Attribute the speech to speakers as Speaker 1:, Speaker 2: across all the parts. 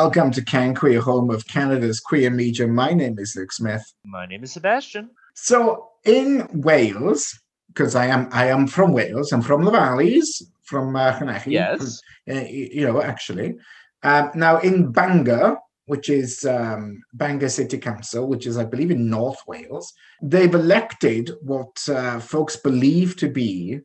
Speaker 1: welcome to Can Queer, home of Canada's queer media. My name is Luke Smith.
Speaker 2: My name is Sebastian.
Speaker 1: So in Wales, because I am I am from Wales, I'm from the valleys, from uh, Llanelli,
Speaker 2: Yes.
Speaker 1: uh, you know, actually. Um, now in Bangor, which is um, Bangor City Council, which is, I believe, in North Wales, they've elected what uh, folks believe to be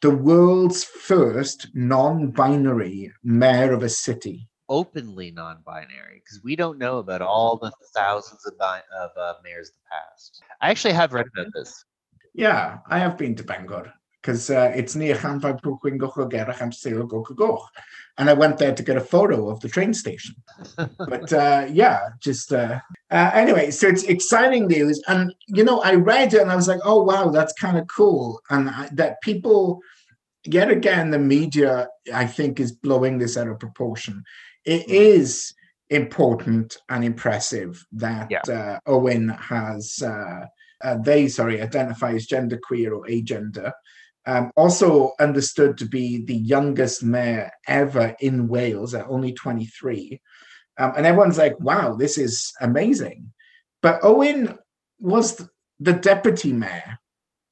Speaker 1: the world's first non-binary mayor of a city.
Speaker 2: Openly non-binary, because we don't know about all the thousands of, bi- of uh, mayors of the past. I actually have read about this.
Speaker 1: Yeah, I have been to Bangor because uh, it's near Llanfair Pwcwyn Goch am Sale Goch And I went there to get a photo of the train station. but uh, yeah, just uh, uh, anyway, so it's exciting news. And, you know, I read it and I was like, oh, wow, that's kind of cool. And I, that people, yet again, the media, I think, is blowing this out of proportion. It is important and impressive that
Speaker 2: Yeah.
Speaker 1: uh, Owen has. Uh, uh, they sorry identify as genderqueer or agender. Um, also understood to be the youngest mayor ever in Wales at only 23. Um, and everyone's like, wow, this is amazing. But Owen was the deputy mayor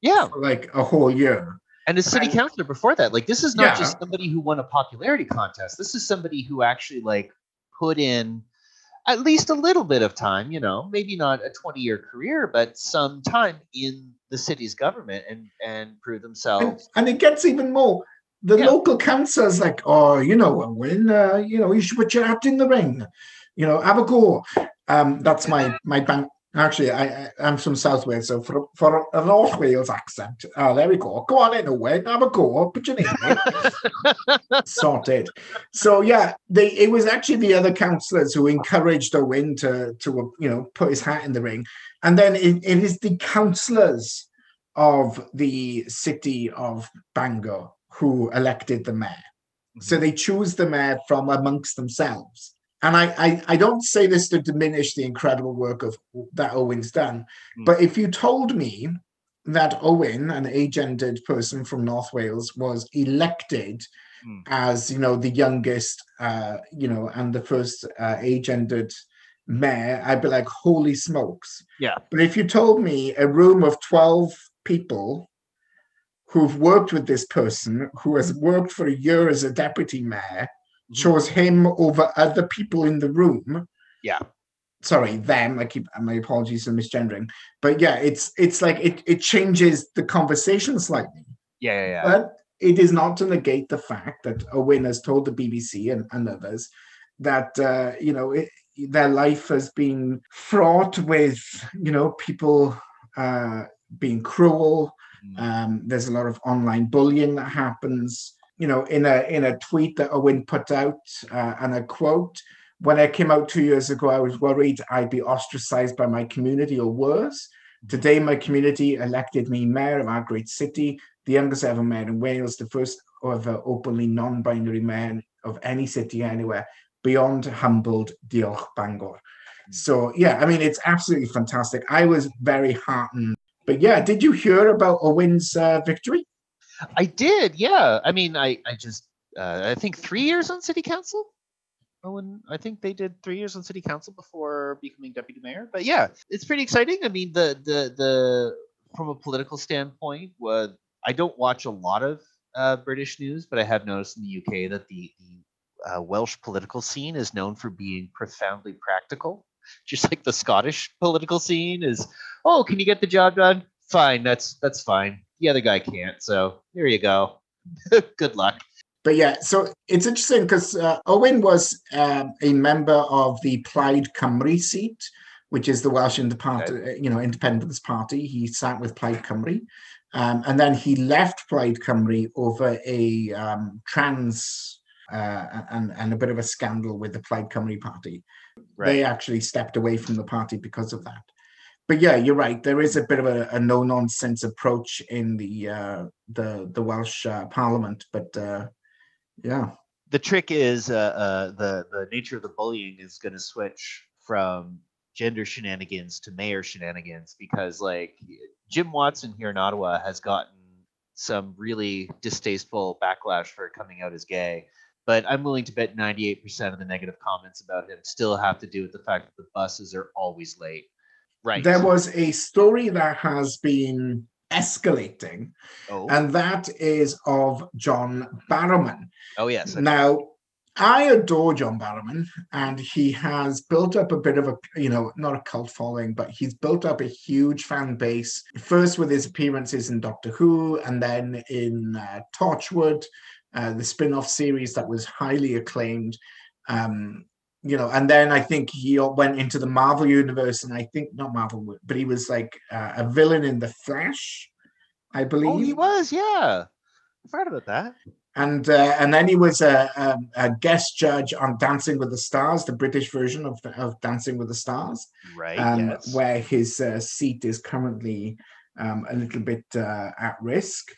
Speaker 2: Yeah,
Speaker 1: for like a whole year.
Speaker 2: And a city councilor before that. Like, this is not
Speaker 1: Yeah.
Speaker 2: just somebody who won a popularity contest. This is somebody who actually like put in at least a little bit of time. You know, maybe not a twenty-year career, but some time in the city's government and and prove themselves.
Speaker 1: and it gets even more. The
Speaker 2: Yeah.
Speaker 1: local is like, oh, you know, Owen, uh, you know, you should put your hat in the ring. You know, have a go. Um, that's my my bank. Actually, I, I I'm from South Wales, so for for a North Wales accent, oh, there we go. Go on in, Owen, have a go. Put your name in. sorted. So yeah, they it was actually the other councillors who encouraged Owen to to you know put his hat in the ring, and then it, it is the councillors of the city of Bangor who elected the mayor. So they choose the mayor from amongst themselves. And I, I, I don't say this to diminish the incredible work of that Owen's done,
Speaker 2: Mm.
Speaker 1: but if you told me that Owen, an agendered person from North Wales, was elected
Speaker 2: Mm.
Speaker 1: as you know the youngest, uh, you know, and the first uh, agendered mayor, I'd be like, holy smokes!
Speaker 2: Yeah.
Speaker 1: But if you told me a room of twelve people who've worked with this person, who has worked for a year as a deputy mayor. Chose him over other people in the room.
Speaker 2: Yeah.
Speaker 1: Sorry, them. I keep my apologies for misgendering, but yeah, it's it's like it it changes the conversation slightly,
Speaker 2: Yeah, yeah, yeah.
Speaker 1: but it is not to negate the fact that Owen has told the BBC and, and others that uh, you know it, their life has been fraught with you know people uh, being cruel,
Speaker 2: Mm.
Speaker 1: um, there's a lot of online bullying that happens. You know, in a in a tweet that Owen put out, uh, and a quote: "When I came out two years ago, I was worried I'd be ostracized by my community or worse. Today, my community elected me mayor of our great city, the youngest ever mayor in Wales, the first ever openly non-binary mayor of any city anywhere. Beyond humbled, diolch Bangor." So yeah, I mean, it's absolutely fantastic. I was very heartened but yeah, did you hear about Owen's uh, victory?
Speaker 2: I did, yeah. I mean, I I just uh, I think three years on city council. Owen, I think they did three years on city council before becoming deputy mayor. But yeah, it's pretty exciting. I mean, the the the from a political standpoint, I don't watch a lot of uh, British news, but I have noticed in the UK that the the uh, Welsh political scene is known for being profoundly practical. Just like the Scottish political scene is, oh, can you get the job done? Fine, that's that's fine. The other guy can't, so here you go. Good luck.
Speaker 1: But yeah, so it's interesting because uh, Owen was um, a member of the Plaid Cymru seat, which is the Welsh Independent, you know, Independence Party. He sat with Plaid Cymru, um, and then he left Plaid Cymru over a um, trans uh, and and a bit of a scandal with the Plaid Cymru Party. They actually stepped away from the party because of that. But yeah, you're right. There is a bit of a, a no nonsense approach in the uh, the the Welsh uh, Parliament, but uh, yeah.
Speaker 2: the trick is uh, uh, the the nature of the bullying is going to switch from gender shenanigans to mayor shenanigans because like Jim Watson here in Ottawa has gotten some really distasteful backlash for coming out as gay. but I'm willing to bet 98% of the negative comments about him still have to do with the fact that the buses are always late. Right.
Speaker 1: There was a story that has been escalating,
Speaker 2: oh.
Speaker 1: and that is of John Barrowman.
Speaker 2: oh yes. I-
Speaker 1: Now, I adore John Barrowman, and he has built up a bit of a, you know, not a cult following, but he's built up a huge fan base. First with his appearances in Doctor Who, and then in uh, Torchwood, uh, the spin-off series that was highly acclaimed. Um, you know, and then I think he went into the Marvel universe, and I think not Marvel, but he was like uh, a villain in the Flash, I believe
Speaker 2: oh, he was. Yeah. I forgot about that.
Speaker 1: and uh, and then he was a, a, a guest judge on Dancing with the Stars, the British version of of Dancing with the Stars,
Speaker 2: Right.
Speaker 1: um,
Speaker 2: yes.
Speaker 1: where his uh, seat is currently um, a little bit uh, at risk.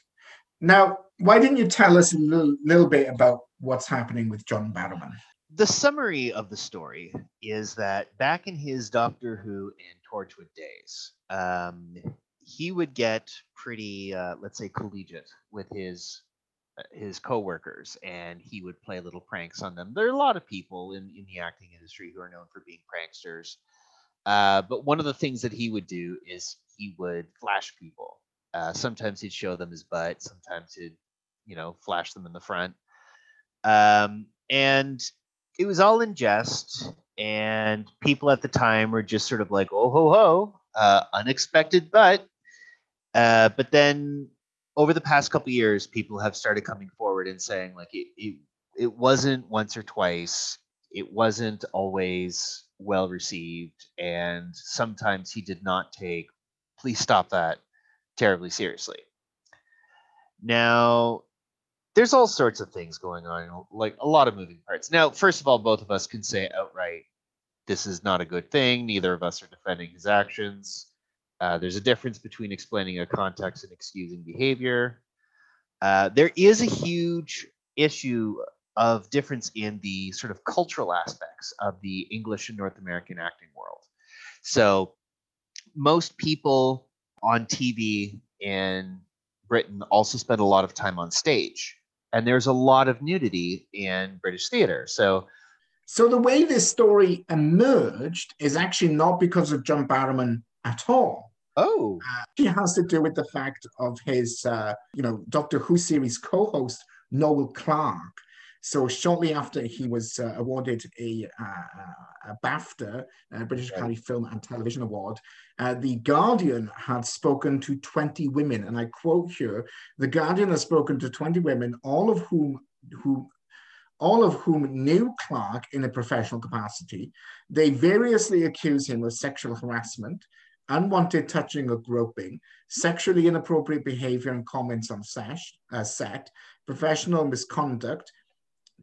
Speaker 1: Now, why didn't you tell us a little, little bit about what's happening with John Barrowman?
Speaker 2: The summary of the story is that back in his Doctor Who and Torchwood days, um, he would get pretty, uh, let's say, collegiate with his uh, his coworkers, and he would play little pranks on them. There are a lot of people in, in the acting industry who are known for being pranksters, uh, but one of the things that he would do is he would flash people. Uh, sometimes he'd show them his butt. Sometimes he'd, you know, flash them in the front. Um, and it was all in jest, and people at the time were just sort of like, "Oh ho ho, uh, unexpected," but uh, but then over the past couple years, people have started coming forward and saying like it it, it wasn't once or twice, it wasn't always well received, and sometimes he did not take. Please stop that terribly seriously. Now, there's all sorts of things going on, like a lot of moving parts. Now, first of all, both of us can say outright, this is not a good thing. Neither of us are defending his actions. Uh, there's a difference between explaining a context and excusing behavior. Uh, there is a huge issue of difference in the sort of cultural aspects of the English and North American acting world. So, most people on TV in Britain also spend a lot of time on stage and there's a lot of nudity in British theater. So,
Speaker 1: So the way this story emerged is actually not because of John Barrowman at all.
Speaker 2: oh,
Speaker 1: It has to do with the fact of his, uh, you know, Doctor Who series co-host Noel Clarke. So shortly after he was uh, awarded a, uh, a BAFTA, uh, British
Speaker 2: Right.
Speaker 1: Academy Film and Television Award, uh, the Guardian had spoken to 20 women, and I quote here: "The Guardian has spoken to 20 women, all of whom who." All of whom knew Clarke in a professional capacity. They variously accuse him of sexual harassment, unwanted touching or groping, sexually inappropriate behavior and comments on sesh, uh, set, professional misconduct,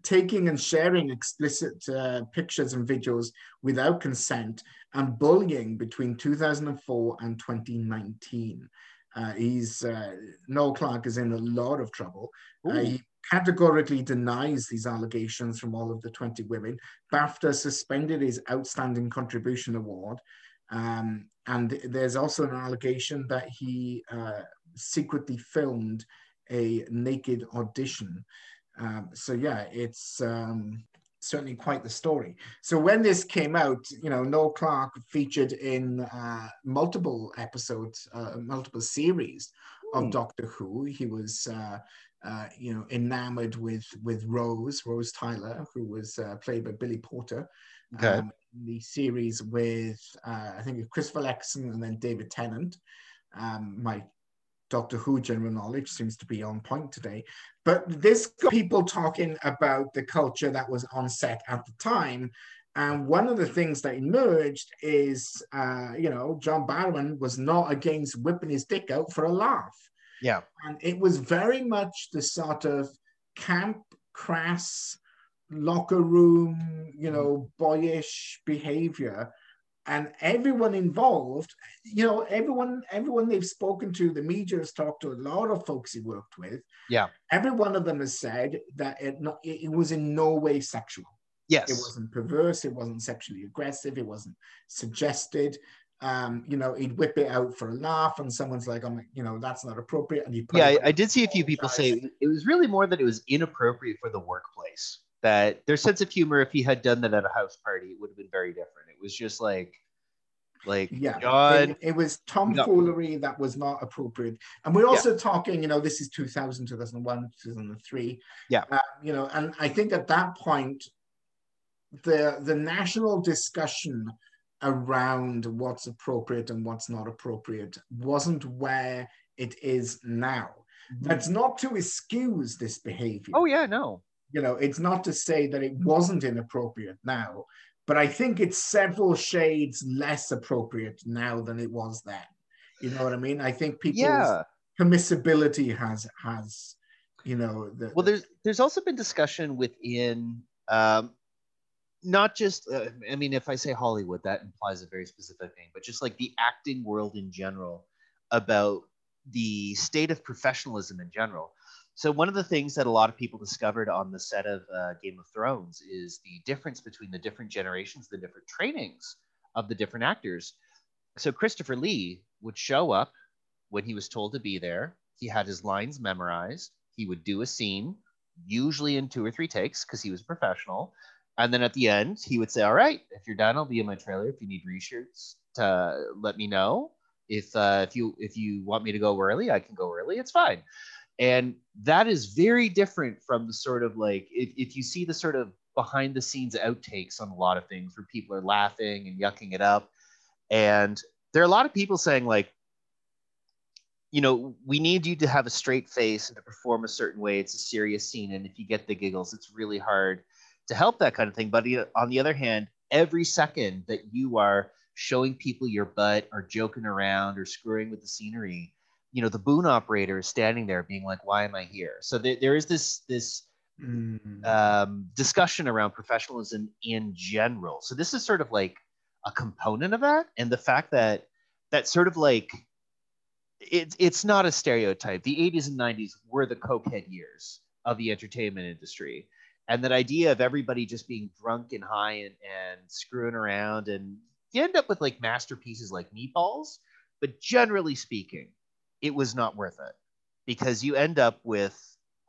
Speaker 1: taking and sharing explicit uh, pictures and videos without consent, and bullying between 2004 and 2019. Uh, he's uh, Noel Clarke is in a lot of trouble. Uh, he categorically denies these allegations from all of the 20 women. BAFTA suspended his Outstanding Contribution Award. Um, and there's also an allegation that he uh, secretly filmed a naked audition. Um, so yeah, it's um, certainly quite the story. So when this came out, you know, Noel Clarke featured in uh, multiple episodes, uh, multiple series
Speaker 2: Hmm.
Speaker 1: of Doctor Who. He was, uh, uh, you know, enamored with with Rose, Rose Tyler, who was uh, played by Billy Porter.
Speaker 2: Okay.
Speaker 1: Um, the series with uh, I think Chris Eccleston and then David Tennant. Um, my Doctor Who general knowledge seems to be on point today. But this got people talking about the culture that was on set at the time. And one of the things that emerged is, uh, you know, John Barrowman was not against whipping his dick out for a laugh.
Speaker 2: yeah.
Speaker 1: And it was very much the sort of camp, crass, locker room, you know, boyish behavior. And everyone involved, you know, everyone, everyone they've spoken to, the media has talked to a lot of folks he worked with.
Speaker 2: Yeah.
Speaker 1: Every one of them has said that it, not, it, was in no way sexual.
Speaker 2: Yes.
Speaker 1: It wasn't perverse. It wasn't sexually aggressive. It wasn't suggested. Um, you know, he'd whip it out for a laugh, and someone's like, "I'm, you know, that's not appropriate." And he
Speaker 2: yeah, I, I did see a few people say it was really more that it was inappropriate for the workplace. That their sense of humor, if he had done that at a house party, it would have been very different. It was just like, like
Speaker 1: yeah,
Speaker 2: John,
Speaker 1: it, it was
Speaker 2: No.
Speaker 1: tomfoolery that was not appropriate. And we're also talking, you know, this is 2000, 2001, 2003.
Speaker 2: Yeah.
Speaker 1: Uh, you know, and I think at that point, the the national discussion around what's appropriate and what's not appropriate wasn't where it is now. That's not to excuse this behavior.
Speaker 2: oh yeah, no,
Speaker 1: You know, it's not to say that it wasn't inappropriate now, but I think it's several shades less appropriate now than it was then. You know what I mean? I think people's
Speaker 2: yeah.
Speaker 1: permissibility has has, you know, the,
Speaker 2: Well, there's there's also been discussion within, um, not just. Uh, I mean, if I say Hollywood, that implies a very specific thing, but just like the acting world in general, about the state of professionalism in general. So one of the things that a lot of people discovered on the set of uh, Game of Thrones is the difference between the different generations, the different trainings of the different actors. So Christopher Lee would show up when he was told to be there. He had his lines memorized. He would do a scene, usually in two or three takes, because he was a professional. And then at the end, he would say, "All right, if you're done, I'll be in my trailer. If you need reshoots, to let me know. If uh, if you if you want me to go early, I can go early. It's fine." And that is very different from the sort of like if, if you see the sort of behind the scenes outtakes on a lot of things where people are laughing and yucking it up. And there are a lot of people saying, like, you know, we need you to have a straight face and to perform a certain way. It's a serious scene. And if you get the giggles, it's really hard to help that kind of thing. But on the other hand, every second that you are showing people your butt or joking around or screwing with the scenery, you know, the boom operator is standing there being like, why am I here? So there, there is this, this,
Speaker 1: Mm.
Speaker 2: um, discussion around professionalism in general. So this is sort of like a component of that, and the fact that that sort of like it's it's not a stereotype. The 80s and 90s were the cokehead years of the entertainment industry, and that idea of everybody just being drunk and high and, and screwing around, and you end up with like masterpieces like Meatballs, but generally speaking, it was not worth it because you end up with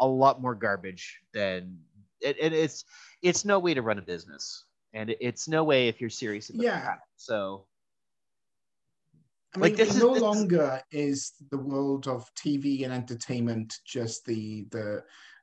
Speaker 2: a lot more garbage than it, it, it's it's no way to run a business and it, it's no way if you're serious about
Speaker 1: Yeah.
Speaker 2: that so
Speaker 1: I
Speaker 2: Like, this
Speaker 1: no
Speaker 2: is-
Speaker 1: longer is the world of TV and entertainment just the the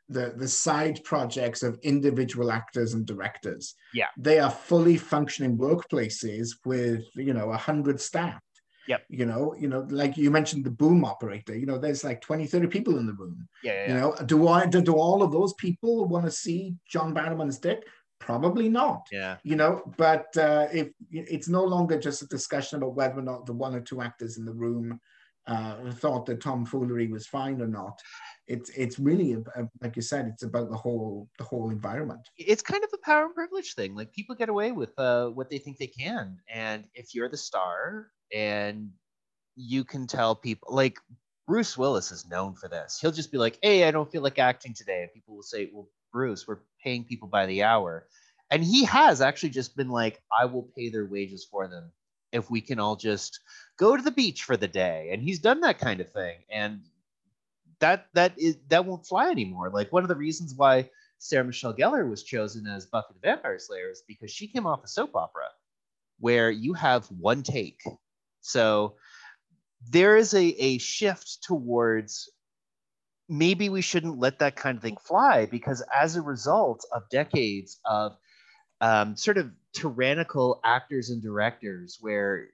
Speaker 1: the the side projects of individual actors and directors.
Speaker 2: Yeah.
Speaker 1: they are fully functioning workplaces with you know a hundred staff.
Speaker 2: Yep.
Speaker 1: You know, you know, like you mentioned the boom operator. You know, there's like 20, 30 people in the room.
Speaker 2: yeah, yeah,
Speaker 1: You know, do I do, do all of those people want to see John Barrowman's dick? Probably not
Speaker 2: yeah.
Speaker 1: you know but uh, if it's no longer just a discussion about whether or not the one or two actors in the room uh, thought that tomfoolery was fine or not it's it's really a, a- like you said it's about the whole the whole environment
Speaker 2: it's kind of a power and privilege thing. Like people get away with uh, what they think they can, and if you're the star and you can tell people, like Bruce Willis is known for this. He'll just be like, "Hey, I don't feel like acting today," and people will say, "Well, Bruce, we're paying people by the hour," and he has actually just been like, "I will pay their wages for them if we can all just go to the beach for the day," and he's done that kind of thing, and that that is that won't fly anymore. Like one of the reasons why Sarah Michelle Gellar was chosen as Buffy the Vampire Slayer is because she came off a soap opera where you have one take. So there is a, a shift towards maybe we shouldn't let that kind of thing fly because as a result of decades of um, sort of tyrannical actors and directors where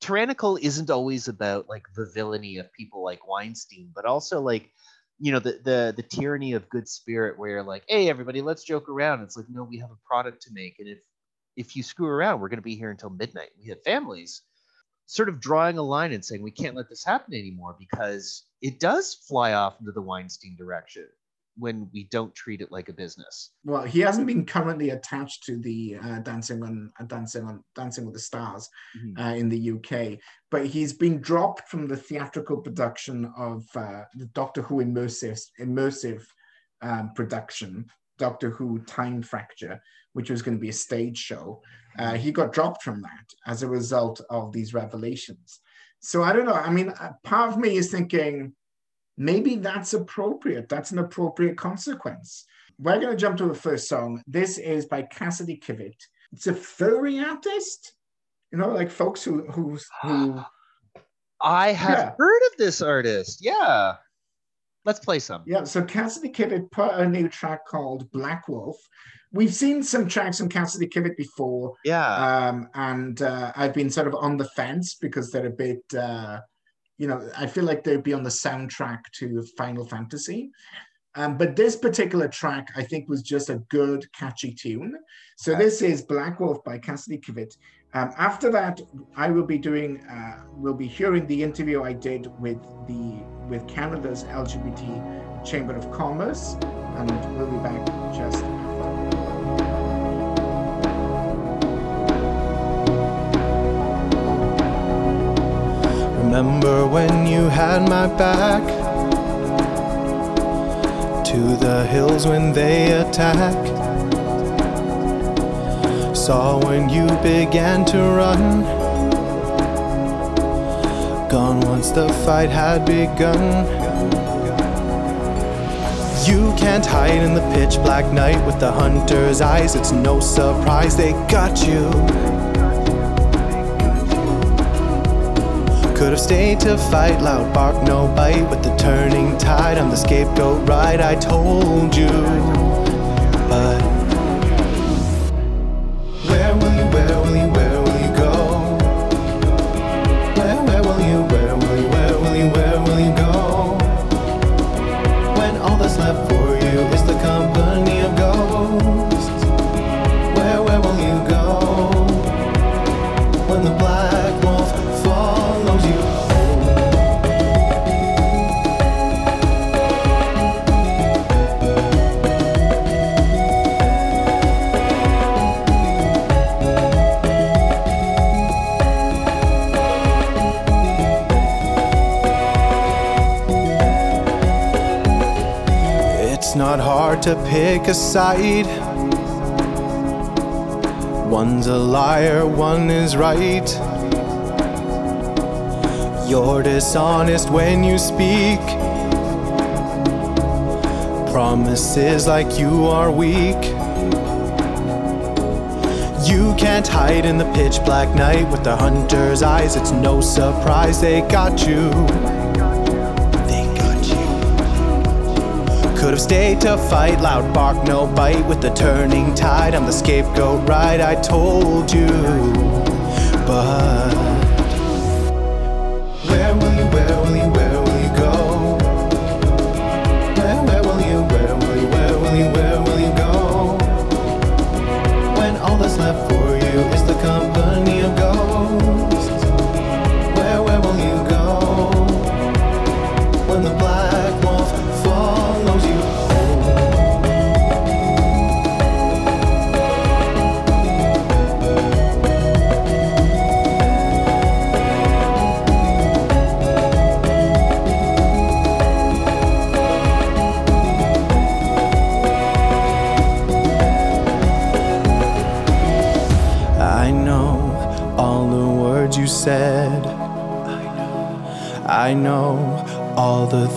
Speaker 2: tyrannical isn't always about like the villainy of people like Weinstein, but also like you know the the the tyranny of good spirit where like hey everybody let's joke around. It's like no we have a product to make and if if you screw around we're going to be here until midnight. We have families sort of drawing a line and saying we can't let this happen anymore because it does fly off into the weinstein direction when we don't treat it like a business
Speaker 1: well he hasn't been currently attached to the uh, dancing on uh, dancing on dancing with the stars
Speaker 2: Mhm.
Speaker 1: uh, in the UK, but he's been dropped from the theatrical production of uh, the Doctor Who immersive immersive um, production, Doctor Who Time Fracture, which was going to be a stage show. Uh, he got dropped from that as a result of these revelations. So I don't know. I mean, part of me is thinking maybe that's appropriate. That's an appropriate consequence. we're going to jump to the first song. This is by Cassidy Kivett. It's a furry artist, you know, like folks who who who.
Speaker 2: I have
Speaker 1: Yeah.
Speaker 2: heard of this artist. Yeah. Let's play some.
Speaker 1: Yeah, so Cassidy Kivett put a new track called Black Wolf. We've seen some tracks from Cassidy Kivett before,
Speaker 2: Yeah.
Speaker 1: um, and uh, I've been sort of on the fence because they're a bit, uh, you know, I feel like they'd be on the soundtrack to Final Fantasy. Um, but this particular track, I think, was just a good, catchy tune. So
Speaker 2: Okay.
Speaker 1: this is Black Wolf by Cassidy Kivett. Um, after that, I will be doing, uh, we'll be hearing the interview I did with the with Canada's LGBT Chamber of Commerce, and we'll be back just
Speaker 3: Remember when you had my back? To the hills when they attack. Saw when you began to run. Gone once the fight had begun. You can't hide in the pitch black night with the hunter's eyes. It's no surprise they got you. Could have stayed to fight, loud bark, no bite. With the turning tide, I'm the scapegoat, right? I told you. But to pick a side. One's a liar, one is right. You're dishonest when you speak. Promises like you are weak. You can't hide in the pitch black night with the hunter's eyes. It's no surprise they got you. Stayed to fight, loud bark, no bite with the turning tide. I'm the scapegoat, right? I told you. But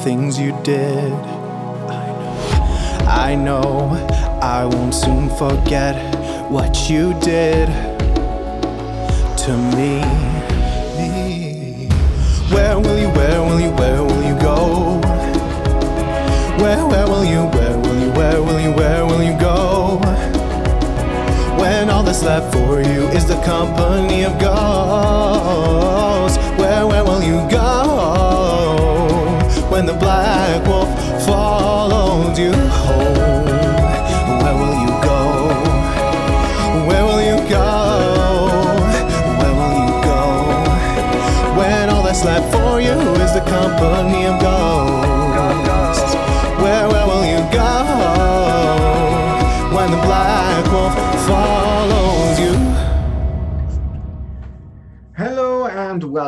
Speaker 3: things you did. I know I won't soon forget what you did to me. Where will you, where will you, where will you go? Where, where will you, where will you, where will you, where will you go? When all that's left for you is the company of ghosts. When the black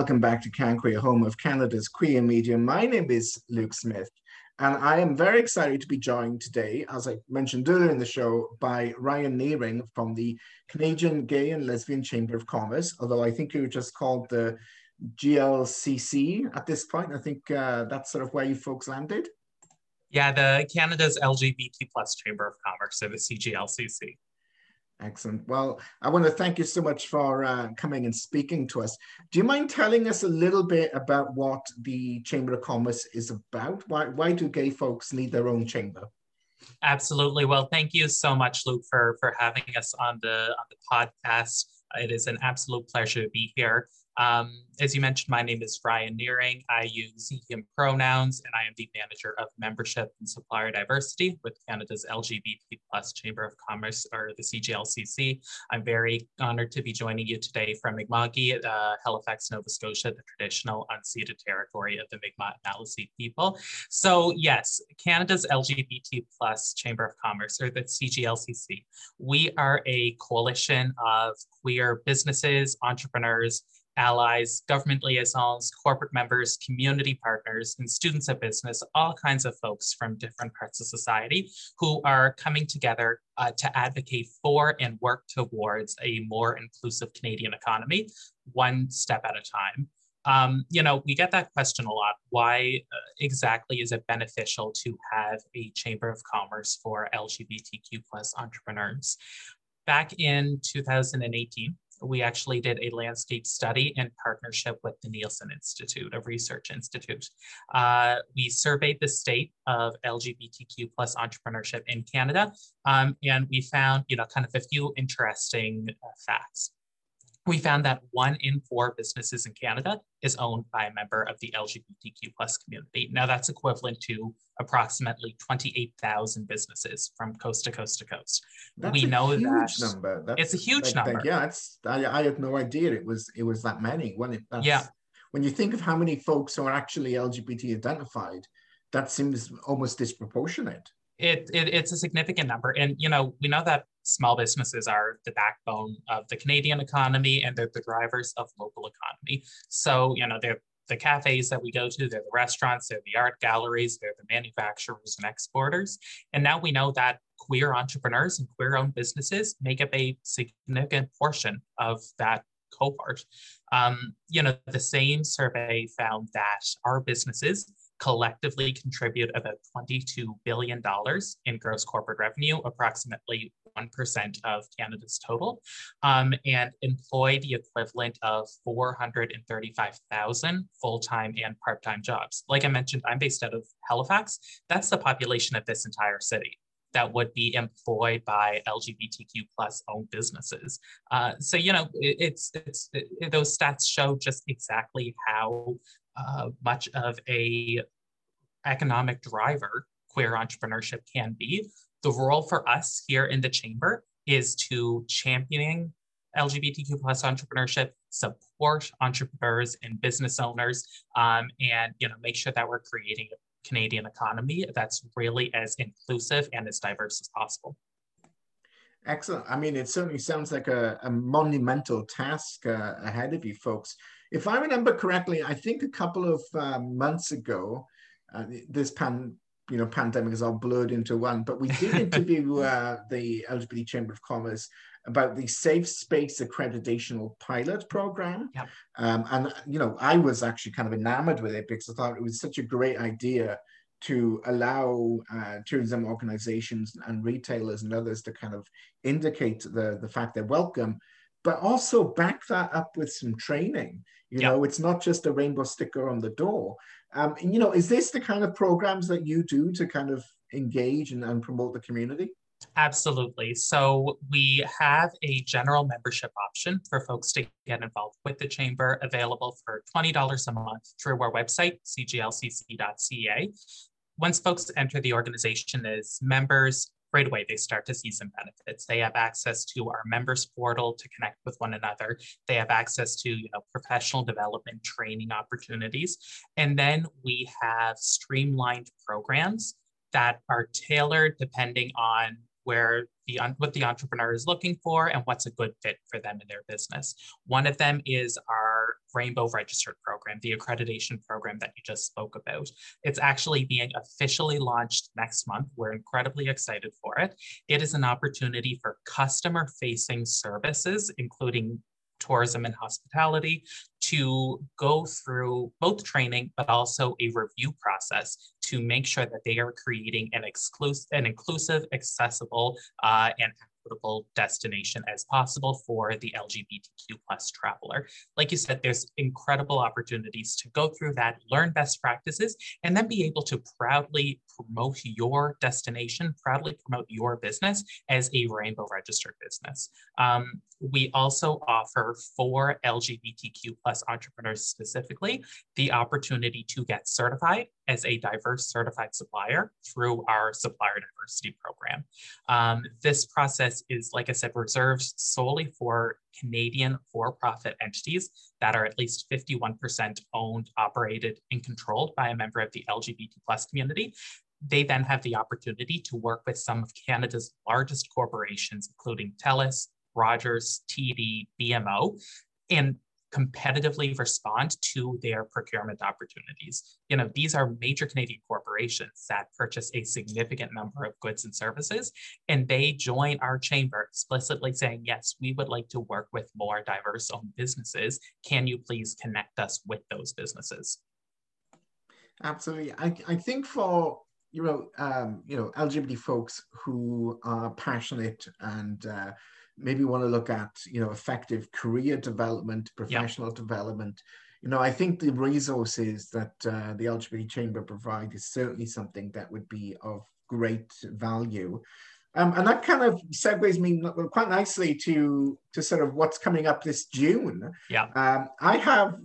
Speaker 1: welcome back to Can home of Canada's queer media. My name is Luke Smith, and I am very excited to be joined today, as I mentioned earlier in the show, by Ryan Nearing from the Canadian Gay and Lesbian Chamber of Commerce. Although I think you were just called the GLCC at this point. I think uh, that's sort of where you folks landed.
Speaker 4: Yeah, the Canada's LGBT plus Chamber of Commerce, so the CGLCC.
Speaker 1: Excellent. Well, I want to thank you so much for uh, coming and speaking to us. Do you mind telling us a little bit about what the Chamber of Commerce is about? Why, why do gay folks need their own chamber?
Speaker 4: Absolutely. Well, thank you so much, Luke, for, for having us on the, on the podcast. It is an absolute pleasure to be here. Um, as you mentioned, my name is Ryan Nearing. I use he, him pronouns, and I am the manager of membership and supplier diversity with Canada's LGBT plus Chamber of Commerce, or the CGLCC. I'm very honored to be joining you today from Mi'kmaq, uh, Halifax, Nova Scotia, the traditional unceded territory of the Mi'kmaq and Maliseet people. So yes, Canada's LGBT plus Chamber of Commerce, or the CGLCC, we are a coalition of queer businesses, entrepreneurs, allies, government liaisons, corporate members, community partners, and students of business, all kinds of folks from different parts of society who are coming together uh, to advocate for and work towards a more inclusive Canadian economy, one step at a time. Um, you know, we get that question a lot. Why uh, exactly is it beneficial to have a chamber of commerce for LGBTQ plus entrepreneurs? Back in 2018, we actually did a landscape study in partnership with the Nielsen Institute, a research institute. Uh, we surveyed the state of LGBTQ plus entrepreneurship in Canada, um, and we found, you know, kind of a few interesting uh, facts we found that one in four businesses in Canada is owned by a member of the LGBTQ plus community. Now that's equivalent to approximately 28,000 businesses from coast to coast to coast.
Speaker 1: That's
Speaker 4: we know
Speaker 1: huge
Speaker 4: that
Speaker 1: number. That's,
Speaker 4: it's a huge
Speaker 1: like,
Speaker 4: number.
Speaker 1: like, yeah, it's I, I had no idea it was it was that many. When it that's,
Speaker 4: Yeah.
Speaker 1: when you think of how many folks are actually LGBT identified, that seems almost disproportionate.
Speaker 4: it, it it's a significant number and you know we know that small businesses are the backbone of the canadian economy and they're the drivers of local economy. So you know they're the cafes that we go to they're the restaurants they're the art galleries they're the manufacturers and exporters. And now we know that queer entrepreneurs and queer owned businesses make up a significant portion of that cohort. Um, you know the same survey found that our businesses collectively contribute about $22 billion in gross corporate revenue, approximately 1% of Canada's total, um, and employ the equivalent of 435,000 full-time and part-time jobs. Like I mentioned, I'm based out of Halifax. That's the population of this entire city that would be employed by LGBTQ plus owned businesses. Uh, so you know, it, it's it's it, those stats show just exactly how uh, much of a economic driver queer entrepreneurship can be. The role for us here in the chamber is to championing LGBTQ plus entrepreneurship, support entrepreneurs and business owners, um, and you know make sure that we're creating a Canadian economy that's really as inclusive and as diverse as possible.
Speaker 1: Excellent. I mean, it certainly sounds like a, a monumental task uh, ahead of you folks. If I remember correctly, I think a couple of uh, months ago, uh, this pan, you know, pandemic is all blurred into one, but we did interview uh, the LGBT Chamber of Commerce about the Safe Space Accreditational Pilot Program.
Speaker 4: Yep.
Speaker 1: Um, and, you know, I was actually kind of enamored with it because I thought it was such a great idea to allow uh, tourism organizations and retailers and others to kind of indicate the, the fact they're welcome, but also back that up with some training. You
Speaker 4: Yeah.
Speaker 1: know, it's not just a rainbow sticker on the door. Um, and, you know, is this the kind of programs that you do to kind of engage and, and promote the community?
Speaker 4: Absolutely. So we have a general membership option for folks to get involved with the chamber available for $20 a month through our website, cglcc.ca. Once folks enter the organization as members, right away they start to see some benefits. They have access to our members portal to connect with one another. They have access to you know professional development training opportunities. And then we have streamlined programs that are tailored depending on where the what the entrepreneur is looking for and what's a good fit for them in their business. One of them is our Rainbow Registered program, the accreditation program that you just spoke about. It's actually being officially launched next month. We're incredibly excited for it. It is an opportunity for customer facing services, including tourism and hospitality to go through both training but also a review process to make sure that they are creating an exclusive an inclusive accessible uh, and equitable destination as possible for the LGBTQ plus traveler. Like you said, there's incredible opportunities to go through that, learn best practices, and then be able to proudly promote your destination, proudly promote your business as a rainbow registered business. Um, we also offer for LGBTQ plus entrepreneurs specifically the opportunity to get certified as a diverse certified supplier through our supplier diversity program. Um, this process is, like I said, reserved solely for Canadian for-profit entities that are at least 51% owned, operated, and controlled by a member of the LGBT plus community they then have the opportunity to work with some of Canada's largest corporations, including TELUS, Rogers, TD, BMO, and competitively respond to their procurement opportunities. You know, these are major Canadian corporations that purchase a significant number of goods and services, and they join our chamber explicitly saying, yes, we would like to work with more diverse owned businesses. Can you please connect us with those businesses?
Speaker 1: Absolutely. I, I think for you know, um, you know, LGBT folks who are passionate and uh, maybe want to look at, you know, effective career development, professional yep. development. You know, I think the resources that uh, the LGBT Chamber provide is certainly something that would be of great value. Um, and that kind of segues me quite nicely to to sort of what's coming up this June.
Speaker 4: Yeah.
Speaker 1: Um, I have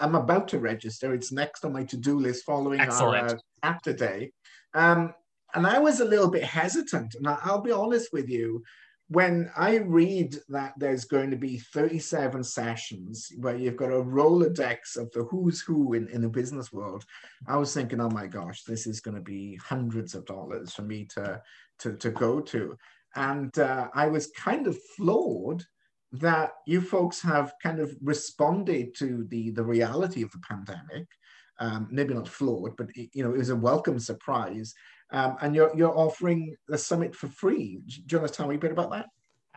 Speaker 1: I'm about to register. It's next on my to-do list following
Speaker 4: Excellent.
Speaker 1: our uh, today. Um, and I was a little bit hesitant. And I'll be honest with you, when I read that there's going to be 37 sessions where you've got a Rolodex of the who's who in, in the business world, I was thinking, oh my gosh, this is going to be hundreds of dollars for me to, to, to go to. And uh, I was kind of floored that you folks have kind of responded to the, the reality of the pandemic um, maybe not flawed, but you know, it was a welcome surprise. Um, and you're you're offering the summit for free. Do you want to tell me a bit about that?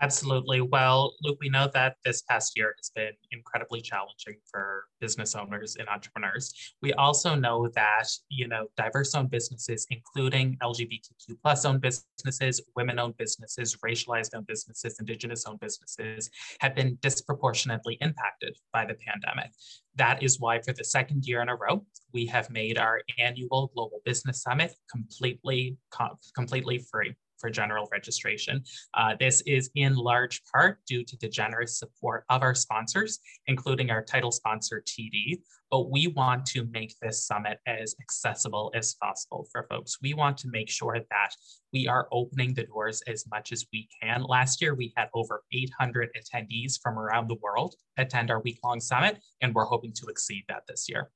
Speaker 4: Absolutely. Well, Luke, we know that this past year has been incredibly challenging for business owners and entrepreneurs. We also know that, you know, diverse owned businesses, including LGBTQ plus owned businesses, women owned businesses, racialized owned businesses, indigenous owned businesses, have been disproportionately impacted by the pandemic. That is why, for the second year in a row, we have made our annual Global Business Summit completely, completely free for general registration. Uh, this is in large part due to the generous support of our sponsors, including our title sponsor, TD, but we want to make this summit as accessible as possible for folks. We want to make sure that we are opening the doors as much as we can. Last year, we had over 800 attendees from around the world attend our week-long summit, and we're hoping to exceed that this year.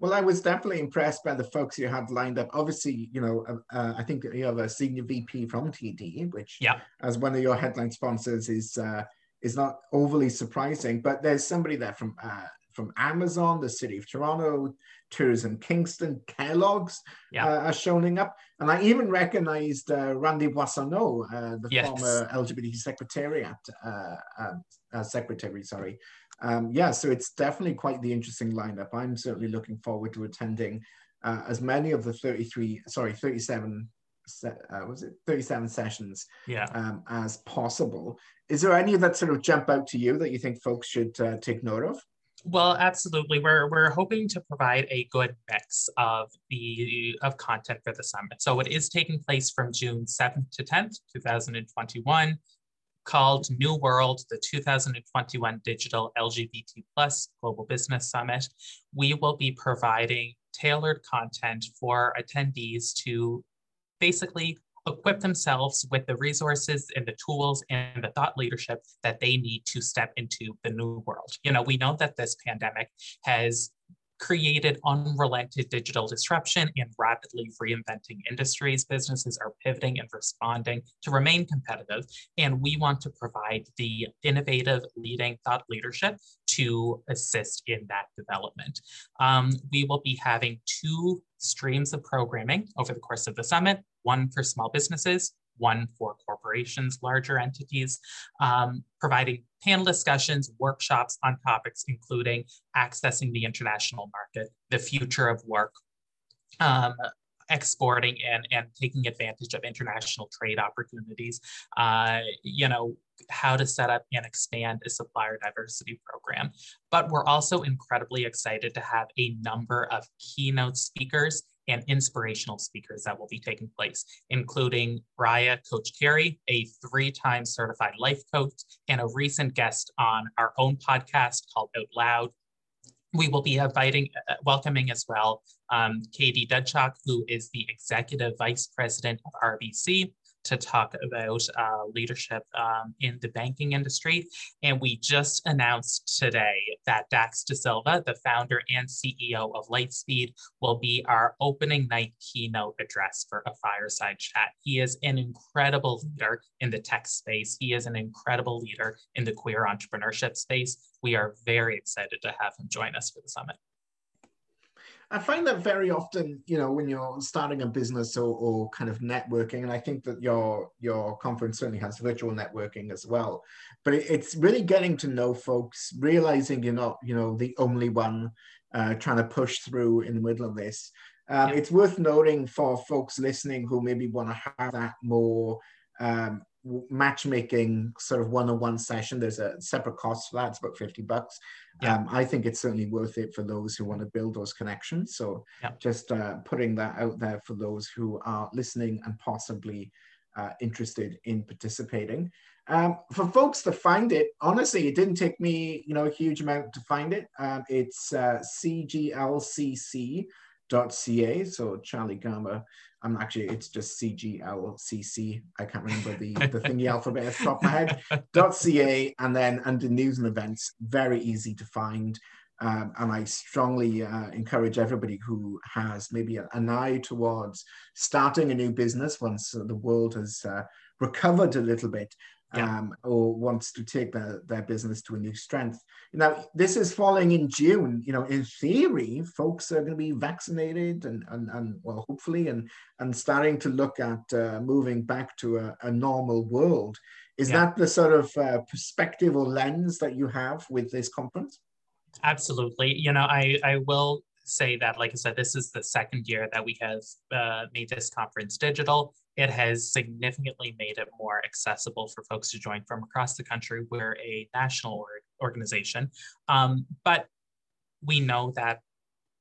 Speaker 1: Well, I was definitely impressed by the folks you had lined up. Obviously, you know, uh, uh I think you have a senior VP from TD, which,
Speaker 4: yeah.
Speaker 1: as one of your headline sponsors, is uh, is not overly surprising. But there's somebody there from uh, from Amazon, the City of Toronto, Tourism Kingston, Kellogg's yeah. uh, are showing up. And I even recognized uh, Randy Boissonnault, uh, the yes. former LGBT Secretariat uh, uh, Secretary, sorry, um, yeah, so it's definitely quite the interesting lineup. I'm certainly looking forward to attending uh, as many of the 33, sorry, 37, uh, was it 37 sessions
Speaker 4: yeah.
Speaker 1: um, as possible. Is there any that sort of jump out to you that you think folks should uh, take note of?
Speaker 4: Well, absolutely. We're we're hoping to provide a good mix of the of content for the summit. So it is taking place from June 7th to 10th, 2021 called New World, the 2021 Digital LGBT Plus Global Business Summit. We will be providing tailored content for attendees to basically equip themselves with the resources and the tools and the thought leadership that they need to step into the new world. You know, we know that this pandemic has created unrelenting digital disruption and rapidly reinventing industries. Businesses are pivoting and responding to remain competitive. And we want to provide the innovative leading thought leadership to assist in that development. Um, we will be having two streams of programming over the course of the summit, one for small businesses, one for corporations, larger entities, um, providing panel discussions, workshops on topics including accessing the international market, the future of work, um, exporting and, and taking advantage of international trade opportunities, uh, you know, how to set up and expand a supplier diversity program. But we're also incredibly excited to have a number of keynote speakers and inspirational speakers that will be taking place, including Raya Coach Carey, a three-time certified life coach and a recent guest on our own podcast called Out Loud, we will be inviting, uh, welcoming as well, um, Katie Dudtschak, who is the Executive Vice President of RBC, to talk about uh, leadership um, in the banking industry. And we just announced today that Dax Dasilva, the founder and CEO of Lightspeed, will be our opening night keynote address for a fireside chat. He is an incredible leader in the tech space. He is an incredible leader in the queer entrepreneurship space. We are very excited to have him join us for the summit.
Speaker 1: I find that very often, you know, when you're starting a business or, or kind of networking, and I think that your your conference certainly has virtual networking as well. But it, it's really getting to know folks, realizing you're not, you know, the only one uh, trying to push through in the middle of this. Um, yeah. It's worth noting for folks listening who maybe want to have that more um, matchmaking sort of one-on-one session there's a separate cost for that it's about 50 bucks yeah. um, i think it's certainly worth it for those who want to build those connections so yeah. just uh, putting that out there for those who are listening and possibly uh, interested in participating um, for folks to find it honestly it didn't take me you know a huge amount to find it um, it's uh, cglcc.ca so charlie Gamba I'm actually, it's just CGLCC. I can't remember the, the thingy alphabet at the top of my head. Dot .ca and then under news and events, very easy to find. Um, and I strongly uh, encourage everybody who has maybe an eye towards starting a new business once the world has uh, recovered a little bit yeah. um, or wants to take their, their business to a new strength. Now, this is falling in June. You know, in theory, folks are going to be vaccinated and, and, and well, hopefully, and, and starting to look at uh, moving back to a, a, normal world. Is yeah. that the sort of uh, perspective or lens that you have with this conference?
Speaker 4: Absolutely. You know, I, I will say that, like I said, this is the second year that we have uh, made this conference digital. It has significantly made it more accessible for folks to join from across the country. We're a national org organization, um, but we know that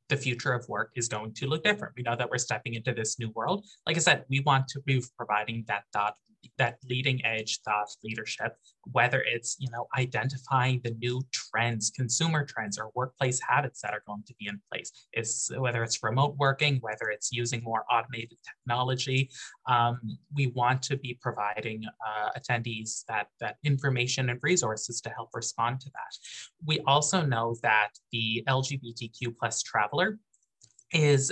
Speaker 4: the future of work is going to look different. We know that we're stepping into this new world. Like I said, we want to be providing that thought that leading edge thought leadership, whether it's you know identifying the new trends, consumer trends, or workplace habits that are going to be in place. Is whether it's remote working, whether it's using more automated technology. Um, we want to be providing uh, attendees that that information and resources to help respond to that. We also know that the LGBTQ plus traveler is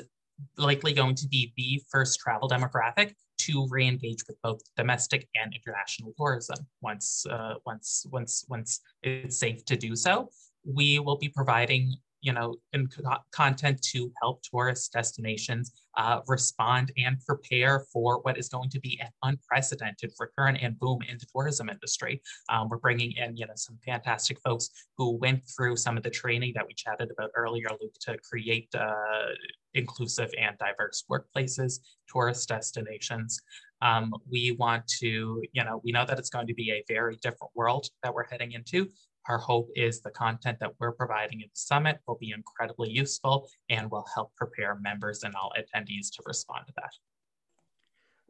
Speaker 4: likely going to be the first travel demographic to re-engage with both domestic and international tourism once uh, once once once it's safe to do so. We will be providing you know, co- content to help tourist destinations uh, respond and prepare for what is going to be an unprecedented return and boom in the tourism industry. Um, we're bringing in, you know, some fantastic folks who went through some of the training that we chatted about earlier, Luke, to create uh, inclusive and diverse workplaces, tourist destinations. Um, we want to, you know, we know that it's going to be a very different world that we're heading into. Our hope is the content that we're providing at the summit will be incredibly useful and will help prepare members and all attendees to respond to that.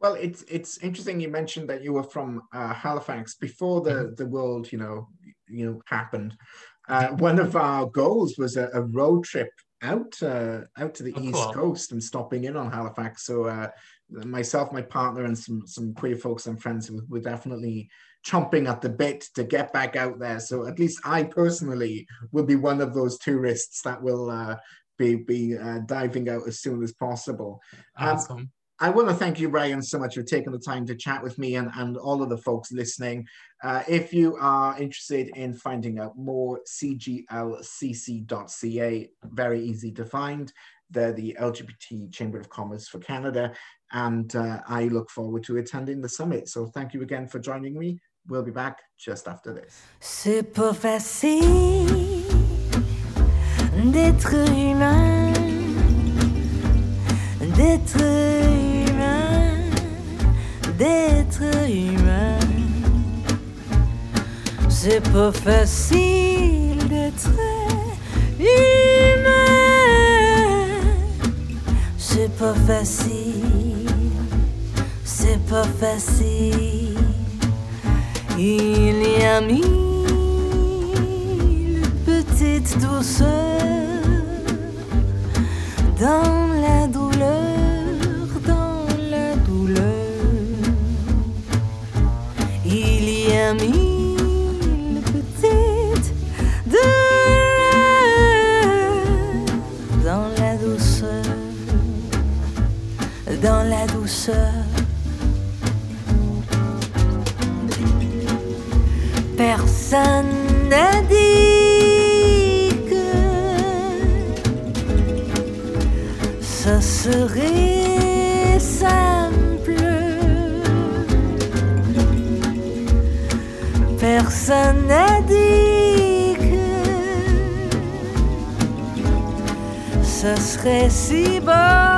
Speaker 1: Well, it's it's interesting you mentioned that you were from uh, Halifax before the mm-hmm. the world, you know, you know, happened. Uh, one of our goals was a, a road trip out uh, out to the oh, east cool. coast and stopping in on Halifax. So uh, myself, my partner, and some some queer folks and friends were definitely chomping at the bit to get back out there. So at least I personally will be one of those tourists that will uh, be be uh, diving out as soon as possible. Um, awesome. Um, I want to thank you, Ryan, so much for taking the time to chat with me and, and all of the folks listening. Uh, if you are interested in finding out more, cglcc.ca, very easy to find. They're the LGBT Chamber of Commerce for Canada. And uh, I look forward to attending the summit. So thank you again for joining me. We'll be back just after this.
Speaker 5: C'est pas facile d'être humain, d'être humain, d'être humain. C'est pas facile d'être humain. C'est pas facile, c'est pas facile. Il y a mille petites douceurs dans la douleur, dans la douleur. Il y a mille petites douleurs dans la douceur, dans la douceur. Dit que ça serait simple. Personne n'a dit que ça serait si beau.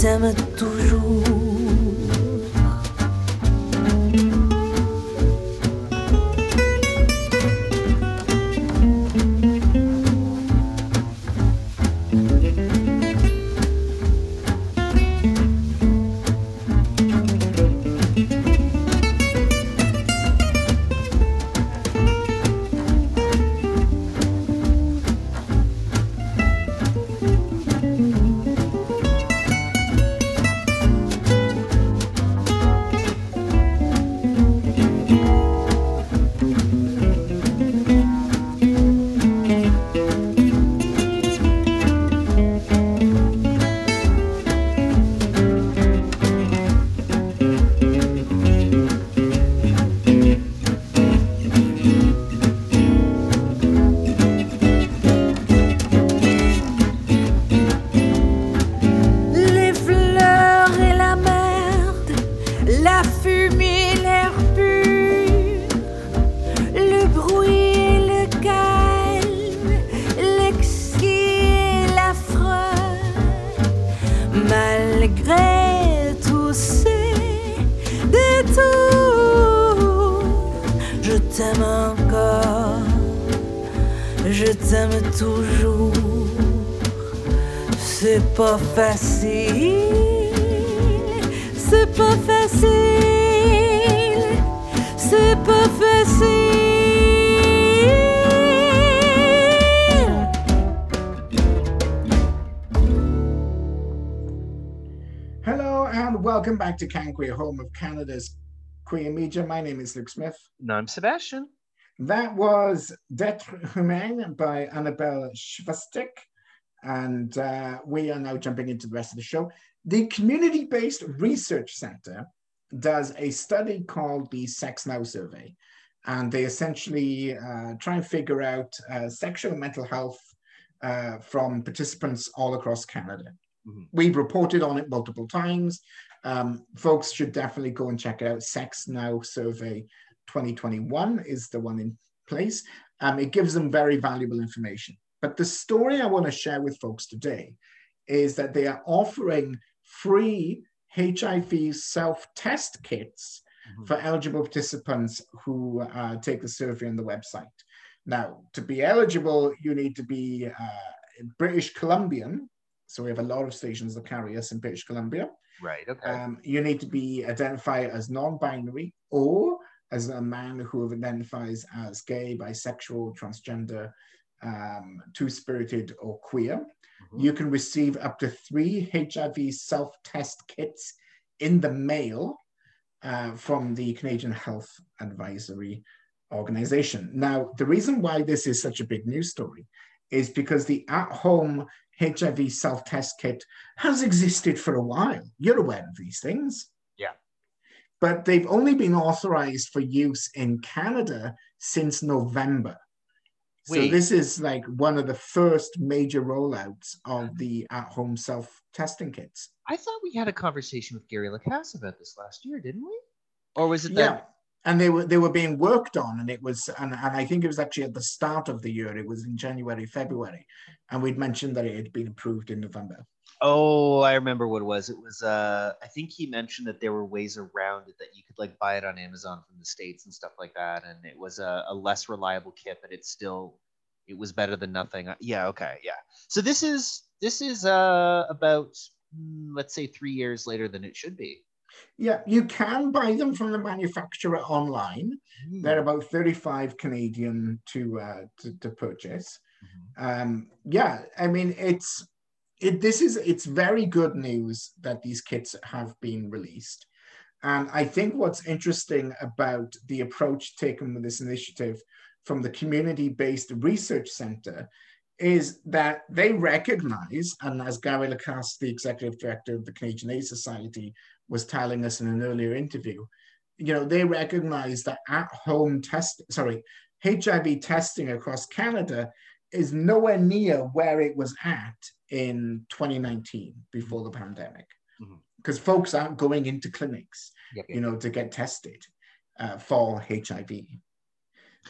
Speaker 5: T'aime
Speaker 1: back to Queer, home of Canada's queer media. My name is Luke Smith.
Speaker 2: No, I'm Sebastian.
Speaker 1: That was D'être Humain by Annabelle Schwastik. And uh, we are now jumping into the rest of the show. The Community Based Research Center does a study called the Sex Now Survey. And they essentially uh, try and figure out uh, sexual and mental health uh, from participants all across Canada.
Speaker 2: Mhm.
Speaker 1: We've reported on it multiple times. Um, folks should definitely go and check it out. Sex Now Survey 2021 is the one in place. Um, it gives them very valuable information. But the story I want to share with folks today is that they are offering free HIV self test kits
Speaker 2: Mhm.
Speaker 1: for eligible participants who uh, take the survey on the website. Now, to be eligible, you need to be uh, British Columbian. So we have a lot of stations that carry us in British Columbia.
Speaker 2: Right. Okay.
Speaker 1: Um, you need to be identified as non-binary or as a man who identifies as gay, bisexual, transgender, um, two-spirited, or queer.
Speaker 2: Mhm.
Speaker 1: You can receive up to three HIV self-test kits in the mail uh, from the Canadian Health Advisory Organization. Now, the reason why this is such a big news story is because the at home HIV self test kit has existed for a while. You're aware of these things.
Speaker 2: Yeah.
Speaker 1: But they've only been authorized for use in Canada since November. So this is like one of the first major rollouts of the at home self testing kits.
Speaker 2: I thought we had a conversation with Gary Lacasse about this last year, didn't we? Or was it that?
Speaker 1: And they were they were being worked on, and it was and, and I think it was actually at the start of the year. It was in January, February, and we'd mentioned that it had been approved in November.
Speaker 2: Oh, I remember what it was. It was uh I think he mentioned that there were ways around it that you could like buy it on Amazon from the States and stuff like that. And it was a, a less reliable kit, but it's still it was better than nothing. Uh, Yeah, okay, yeah. So this is this is uh about mm, let's say three years later than it should be.
Speaker 1: Yeah, you can buy them from the manufacturer online.
Speaker 2: Hmm.
Speaker 1: They're about 35 Canadian to uh, to, to purchase.
Speaker 2: Mhm.
Speaker 1: Um, yeah, I mean it's it. This is it's very good news that these kits have been released, and I think what's interesting about the approach taken with this initiative from the community-based research center is that they recognize, and as Gary Lacasse, the executive director of the Canadian AIDS Society, was telling us in an earlier interview, you know, they recognize that at-home test, sorry, HIV testing across Canada is nowhere near where it was at in 2019 before the pandemic.
Speaker 2: Mhm.
Speaker 1: Because folks aren't going into clinics,
Speaker 2: Yep,
Speaker 1: you know, to get tested uh, for HIV.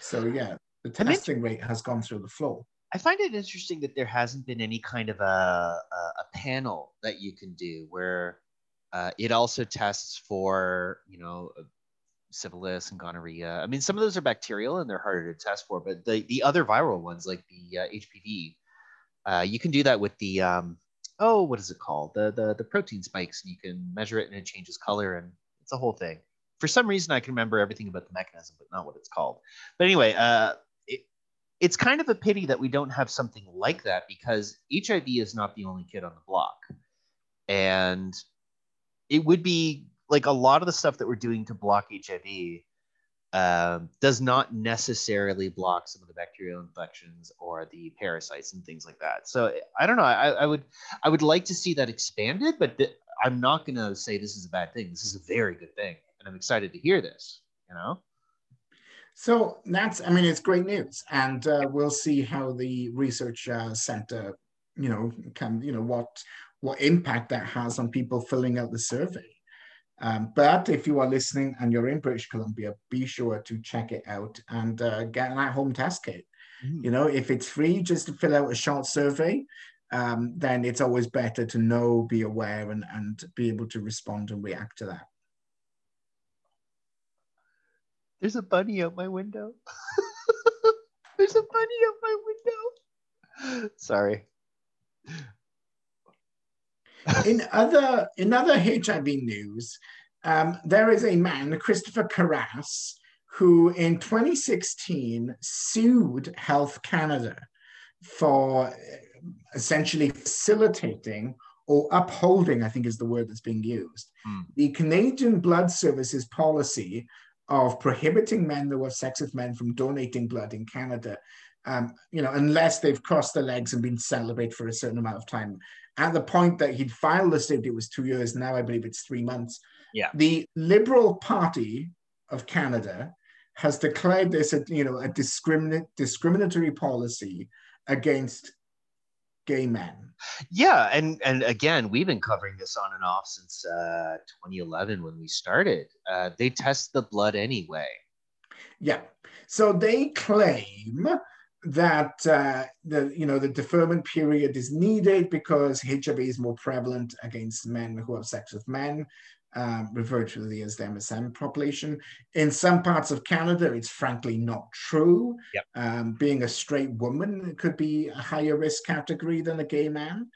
Speaker 1: So yeah, the testing rate has gone through the floor.
Speaker 2: I find it interesting that there hasn't been any kind of a, a, a panel that you can do where uh, it also tests for, you know, uh, syphilis and gonorrhea. I mean, some of those are bacterial and they're harder to test for, but the, the other viral ones like the uh, HPV, uh, you can do that with the, um, oh, what is it called? The, the, the protein spikes. And you can measure it and it changes color and it's a whole thing. For some reason, I can remember everything about the mechanism, but not what it's called. But anyway, uh, it, it's kind of a pity that we don't have something like that because HIV is not the only kid on the block. And it would be like a lot of the stuff that we're doing to block HIV um, does not necessarily block some of the bacterial infections or the parasites and things like that. So I don't know. I, I would I would like to see that expanded, but th- I'm not going to say this is a bad thing. This is a very good thing, and I'm excited to hear this. You know.
Speaker 1: So that's, I mean, it's great news, and uh, we'll see how the research uh, center, you know, can, you know, what what impact that has on people filling out the survey. Um, but if you are listening and you're in British Columbia, be sure to check it out and uh, get an at-home test kit.
Speaker 2: Mhm.
Speaker 1: You know, if it's free, just to fill out a short survey, um, then it's always better to know, be aware, and and be able to respond and react to that.
Speaker 2: There's a bunny out my window. There's a bunny out my window. Sorry.
Speaker 1: In other in other HIV news, um, there is a man, Christopher Karas, who in 2016 sued Health Canada for uh, essentially facilitating or upholding, I think is the word that's being used,
Speaker 2: Hmm.
Speaker 1: the Canadian Blood Services policy of prohibiting men who have sex with men from donating blood in Canada, um, you know, unless they've crossed their legs and been celibate for a certain amount of time at the point that he'd filed the suit, it was two years. Now I believe it's three months.
Speaker 2: Yeah.
Speaker 1: The Liberal Party of Canada has declared this, a, you know, a discriminate discriminatory policy against gay men.
Speaker 2: Yeah, and and again, we've been covering this on and off since uh, 2011 when we started. Uh, they test the blood anyway.
Speaker 1: Yeah. So they claim that uh, the you know the deferment period is needed because HIV is more prevalent against men who have sex with men, um, referred to as the MSM population. In some parts of Canada, it's frankly not true.
Speaker 2: Yep.
Speaker 1: Um, being a straight woman could be a higher risk category than a gay man.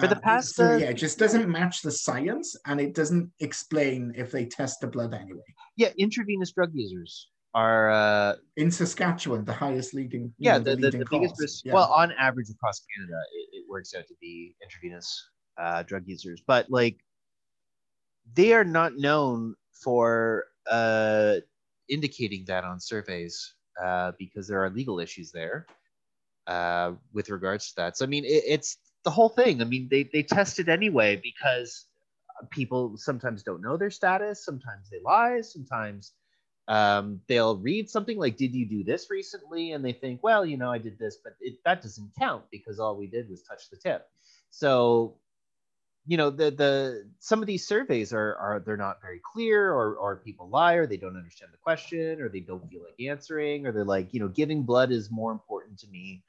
Speaker 2: For the
Speaker 1: Uh,
Speaker 2: past,
Speaker 1: so
Speaker 2: uh,
Speaker 1: yeah, it just doesn't match the science, and it doesn't explain if they test the blood anyway.
Speaker 2: Yeah, intravenous drug users are uh,
Speaker 1: in Saskatchewan, the highest leading.
Speaker 2: yeah
Speaker 1: know,
Speaker 2: the, the, the biggest risk.
Speaker 1: Yeah.
Speaker 2: Well, on average across Canada, it, it works out to be intravenous uh, drug users, but like they are not known for uh, indicating that on surveys uh, because there are legal issues there uh, with regards to that. So I mean, it, it's the whole thing. I mean, they they test it anyway because people sometimes don't know their status, sometimes they lie, sometimes um, they'll read something like, "Did you do this recently?" and they think, "Well, you know, I did this, but it, that doesn't count because all we did was touch the tip." So you know the the some of these surveys are are they're not very clear or or people lie or they don't understand the question or they don't feel like answering or they're like you know giving blood is more important to me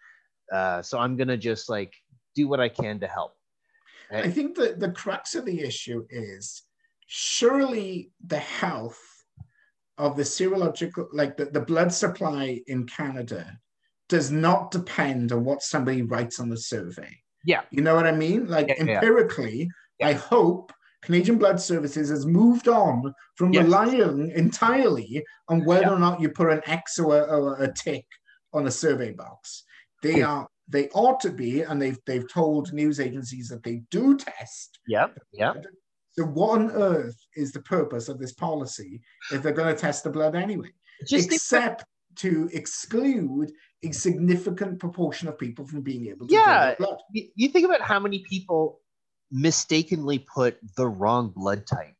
Speaker 2: uh, so i'm gonna just like do what i can to help
Speaker 1: I think that the crux of the issue is surely the health of the serological, like the, the blood supply in Canada, does not depend on what somebody writes on the survey.
Speaker 2: yeah
Speaker 1: You know what I mean? Like
Speaker 2: Yeah,
Speaker 1: empirically,
Speaker 2: Yeah.
Speaker 1: I hope Canadian Blood Services has moved on from
Speaker 2: Yes.
Speaker 1: relying entirely on whether
Speaker 2: Yeah.
Speaker 1: or not you put an X or a, or a tick on a survey box. They are they ought to be, and they've they've told news agencies that they do test.
Speaker 2: yeah yeah
Speaker 1: So what on earth is the purpose of this policy if they're going to test the blood anyway?
Speaker 2: just think-
Speaker 1: Except to exclude a significant proportion of people from being able to
Speaker 2: Yeah.
Speaker 1: blood.
Speaker 2: you think about how many people mistakenly put the wrong blood type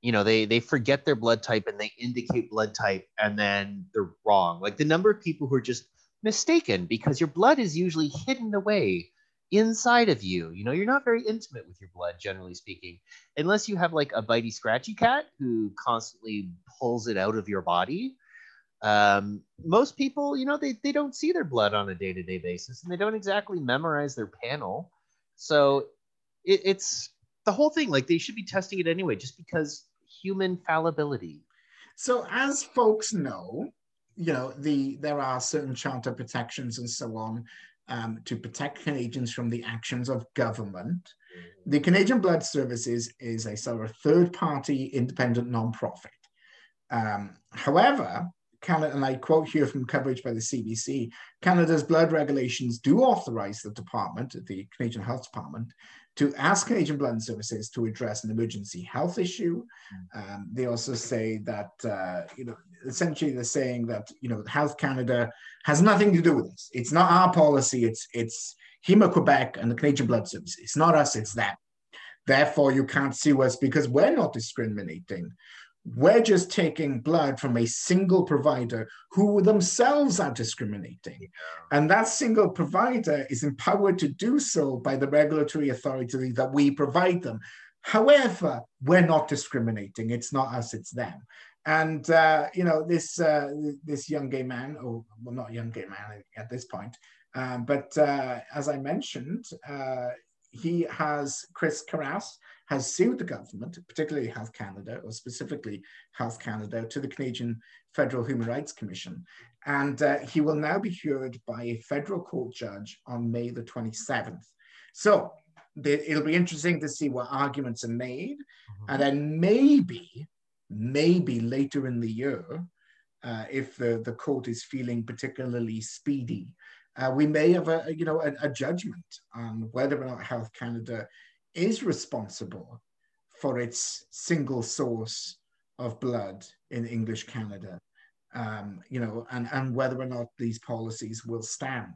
Speaker 2: you know they they forget their blood type and they indicate blood type and then they're wrong like the number of people who are just mistaken because your blood is usually hidden away inside of you. You know you're not very intimate with your blood generally speaking unless you have like a bitey scratchy cat who constantly pulls it out of your body. Um, most people you know they, they don't see their blood on a day-to-day basis and they don't exactly memorize their panel. So it, it's the whole thing like they should be testing it anyway just because human fallibility.
Speaker 1: So as folks know, you know, the there are certain charter protections and so on um, to protect Canadians from the actions of government. The Canadian Blood Services is a sort of third-party independent non-profit. Um, however, Canada, and I quote here from coverage by the CBC, Canada's blood regulations do authorize the department, the Canadian Health Department, to ask Canadian Blood Services to address an emergency health issue. Um, they also say that, uh, you know, essentially they're saying that, you know, Health Canada has nothing to do with this. It's not our policy. It's it's Héma-Québec and the Canadian Blood Service. It's not us. It's them. Therefore, you can't sue us because we're not discriminating. We're just taking blood from a single provider who themselves are discriminating. And that single provider is empowered to do so by the regulatory authority that we provide them. However, we're not discriminating. It's not us, it's them. And uh, you know this uh, this young gay man, or well, not young gay man at this point, um, but uh, as I mentioned, uh, he has Chris Karas has sued the government, particularly Health Canada, or specifically Health Canada, to the Canadian Federal Human Rights Commission, and uh, he will now be heard by a federal court judge on May the 27th. So it'll be interesting to see what arguments are made, and then maybe, maybe later in the year, uh, if the, the court is feeling particularly speedy, uh, we may have a you know a, a judgment on whether or not Health Canada is responsible for its single source of blood in English Canada, um, you know, and, and whether or not these policies will stand.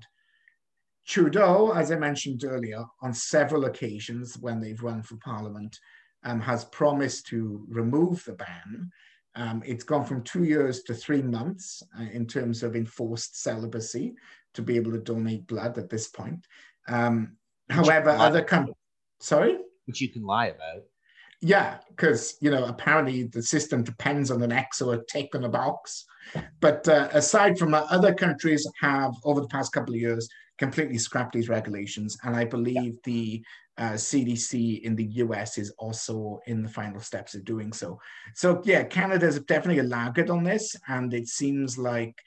Speaker 1: Trudeau, as I mentioned earlier, on several occasions when they've run for Parliament, um, has promised to remove the ban. Um, it's gone from two years to three months uh, in terms of enforced celibacy to be able to donate blood at this point. Um, however, other countries, sorry?
Speaker 2: which you can lie about
Speaker 1: Yeah, because you know apparently the system depends on an X or a tick on a box. But uh, aside from that, other countries have over the past couple of years completely scrapped these regulations, and I believe the uh, CDC in the US is also in the final steps of doing so. So yeah, Canada is definitely a laggard on this, and it seems like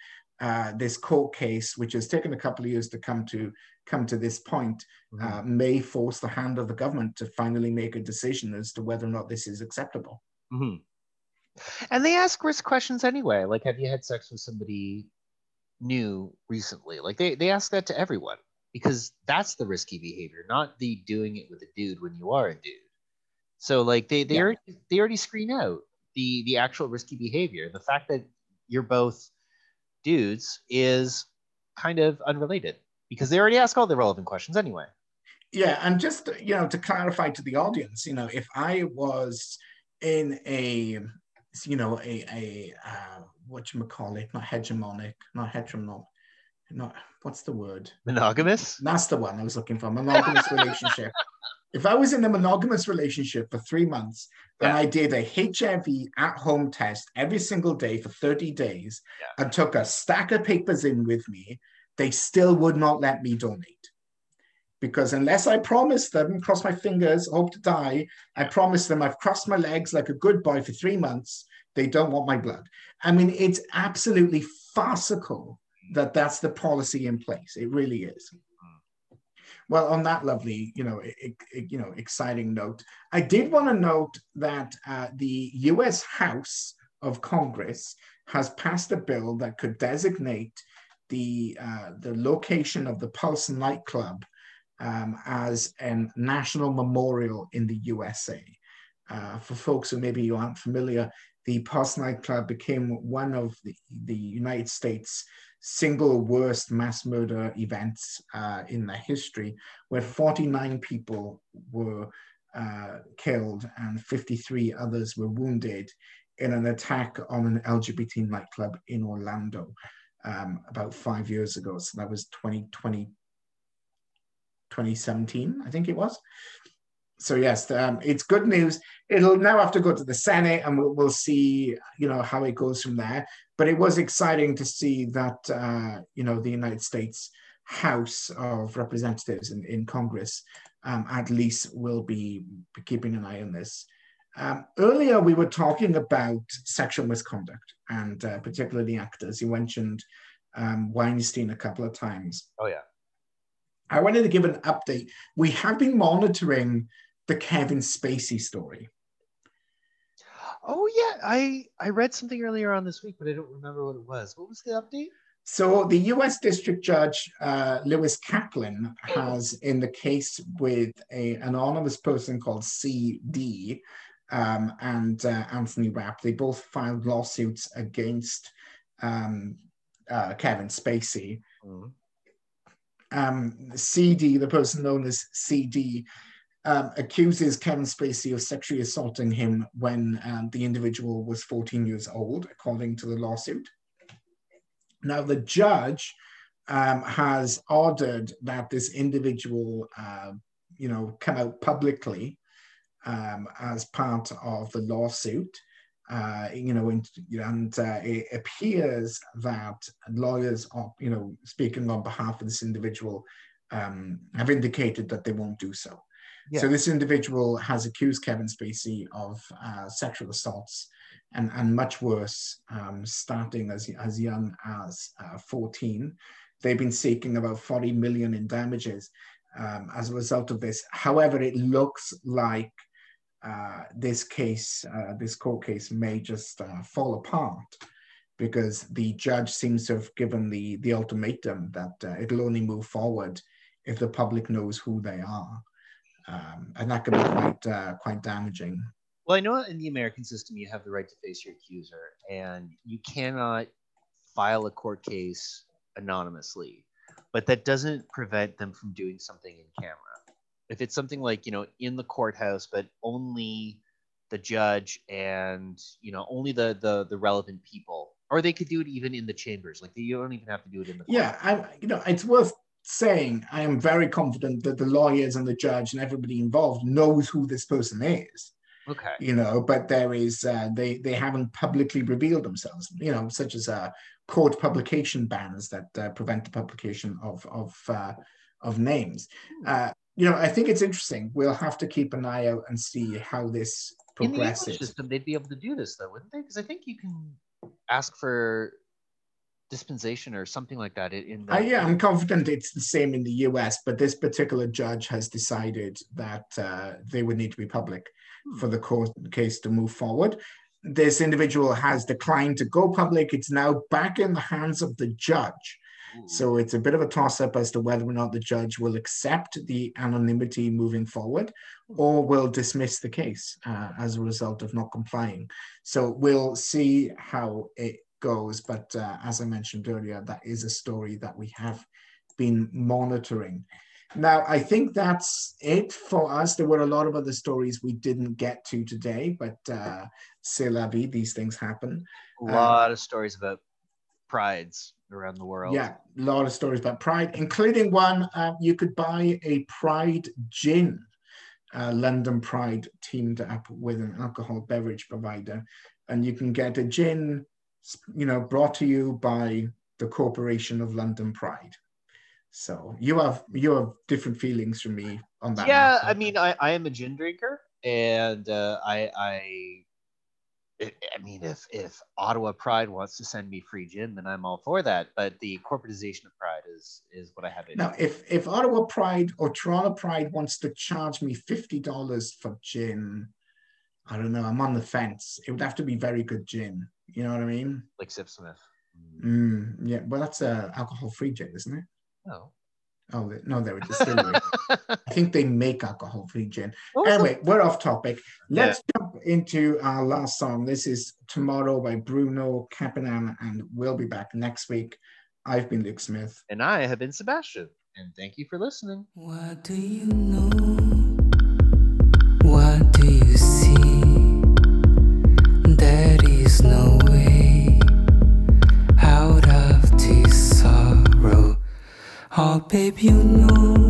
Speaker 1: uh, this court case, which has taken a couple of years to come to come to this point, uh, may force the hand of the government to finally make a decision as to whether or not this is acceptable.
Speaker 2: hmm And they ask risk questions anyway. Like, have you had sex with somebody new recently? Like, they, they ask that to everyone because that's the risky behavior, not the doing it with a dude when you are a dude. So, like, they they
Speaker 1: Yeah.
Speaker 2: already they already screen out the the actual risky behavior. The fact that you're both dudes is kind of unrelated because they already ask all the relevant questions anyway.
Speaker 1: Yeah, and just you know to clarify to the audience, you know, if I was in a you know a a uh, what you call it, not hegemonic, not heteronomic, not what's the word?
Speaker 2: Monogamous?
Speaker 1: That's the one I was looking for. Monogamous relationship. If I was in a monogamous relationship for three months and
Speaker 2: Yeah.
Speaker 1: I did a HIV at home test every single day for 30 days
Speaker 2: Yeah.
Speaker 1: and took a stack of papers in with me, they still would not let me donate. Because unless I promise them, cross my fingers, hope to die, I promise them I've crossed my legs like a good boy for three months, they don't want my blood. I mean, it's absolutely farcical that that's the policy in place. It really is. Well, on that lovely, you know, e- e- you know, exciting note, I did want to note that uh, the U.S. House of Congress has passed a bill that could designate the uh, the location of the Pulse nightclub um, as a national memorial in the USA. Uh, for folks who maybe you aren't familiar, the Pulse nightclub became one of the, the United States single worst mass murder events uh, in the history, where 49 people were uh, killed and 53 others were wounded in an attack on an LGBT nightclub in Orlando um, about five years ago. So that was 2020, 2017, I think it was. So yes, um, it's good news. It'll now have to go to the Senate, and we'll, we'll see, you know, how it goes from there. But it was exciting to see that, uh, you know, the United States House of Representatives in, in Congress um, at least will be keeping an eye on this. Um, earlier, we were talking about sexual misconduct and uh, particularly actors. You mentioned um, Weinstein a couple of times.
Speaker 2: Oh yeah.
Speaker 1: I wanted to give an update. We have been monitoring the Kevin Spacey story.
Speaker 2: Oh yeah. I I read something earlier on this week, but I don't remember what it was. What was the update?
Speaker 1: So the U.S. District Judge uh, Lewis Kaplan has, in the case with a anonymous person called C.D. Um, and uh, Anthony Rapp, they both filed lawsuits against um, uh, Kevin Spacey.
Speaker 2: Mhm.
Speaker 1: Um, CD, the person known as CD, um, accuses Kevin Spacey of sexually assaulting him when um, the individual was 14 years old, according to the lawsuit. Now, the judge um, has ordered that this individual, uh, you know, come out publicly um, as part of the lawsuit. Uh, you know, and, and uh, it appears that lawyers are, you know, speaking on behalf of this individual, um, have indicated that they won't do so. So this individual has accused Kevin Spacey of uh, sexual assaults and, and much worse, um, starting as, as young as uh, 14. They've been seeking about 40 million in damages um, as a result of this. However, it looks like uh, this case, uh, this court case may just uh, fall apart because the judge seems to have given the, the ultimatum that uh, it'll only move forward if the public knows who they are. Um, and that can be quite, uh, quite damaging.
Speaker 2: Well, I know in the American system you have the right to face your accuser, and you cannot file a court case anonymously, but that doesn't prevent them from doing something in camera. If it's something like you know in the courthouse, but only the judge and you know only the the the relevant people, or they could do it even in the chambers. Like you don't even have to do it in the
Speaker 1: Yeah, I, you know, it's worth saying I am very confident that the lawyers and the judge and everybody involved knows who this person is.
Speaker 2: Okay.
Speaker 1: You know, but there is uh, they they haven't publicly revealed themselves. You know, such as uh, court publication bans that uh, prevent the publication of of uh, of names. Uh, you know, I think it's interesting. We'll have to keep an eye out and see how this progresses.
Speaker 2: In the English system, they'd be able to do this though, wouldn't they? Because I think you can ask for dispensation or something like that in- the
Speaker 1: Uh, yeah, I'm confident it's the same in the US, but this particular judge has decided that uh, they would need to be public for the court case to move forward. This individual has declined to go public. It's now back in the hands of the judge. So it's a bit of a toss up as to whether or not the judge will accept the anonymity moving forward or will dismiss the case uh, as a result of not complying. So we'll see how it goes. But uh, as I mentioned earlier, that is a story that we have been monitoring. Now, I think that's it for us. There were a lot of other stories we didn't get to today, but uh, c'est la vie, these things happen.
Speaker 2: A lot of stories about prides around the world.
Speaker 1: Yeah, a lot of stories about Pride, including one uh, you could buy a Pride gin. Uh, London Pride teamed up with an alcohol beverage provider, and you can get a gin, you know, brought to you by the Corporation of London Pride. So you have you have different feelings from me on that.
Speaker 2: Yeah. I mean, I, I am a gin drinker, and uh, I I I I mean, if if Ottawa Pride wants to send me free gin, then I'm all for that. But the corporatization of Pride is is what I have. To.
Speaker 1: Now, if if Ottawa Pride or Toronto Pride wants to charge me fifty dollars for gin, I don't know. I'm on the fence. It would have to be very good gin. You know what I mean?
Speaker 2: like Sipsmith.
Speaker 1: Mm, yeah. Well, that's a alcohol-free gin, isn't it?
Speaker 2: No.
Speaker 1: Oh they- no, they're a distillery. I think they make alcohol-free gin.
Speaker 2: What oh. was
Speaker 1: Anyway, we're off topic. Let's jump into our last song. This is Tomorrow by Bruno Capinan, and we'll be back next week. I've been Luke Smith.
Speaker 2: and I have been Sebastian, and thank you for listening.
Speaker 5: What do you know? What do you see? Oh, babe, you know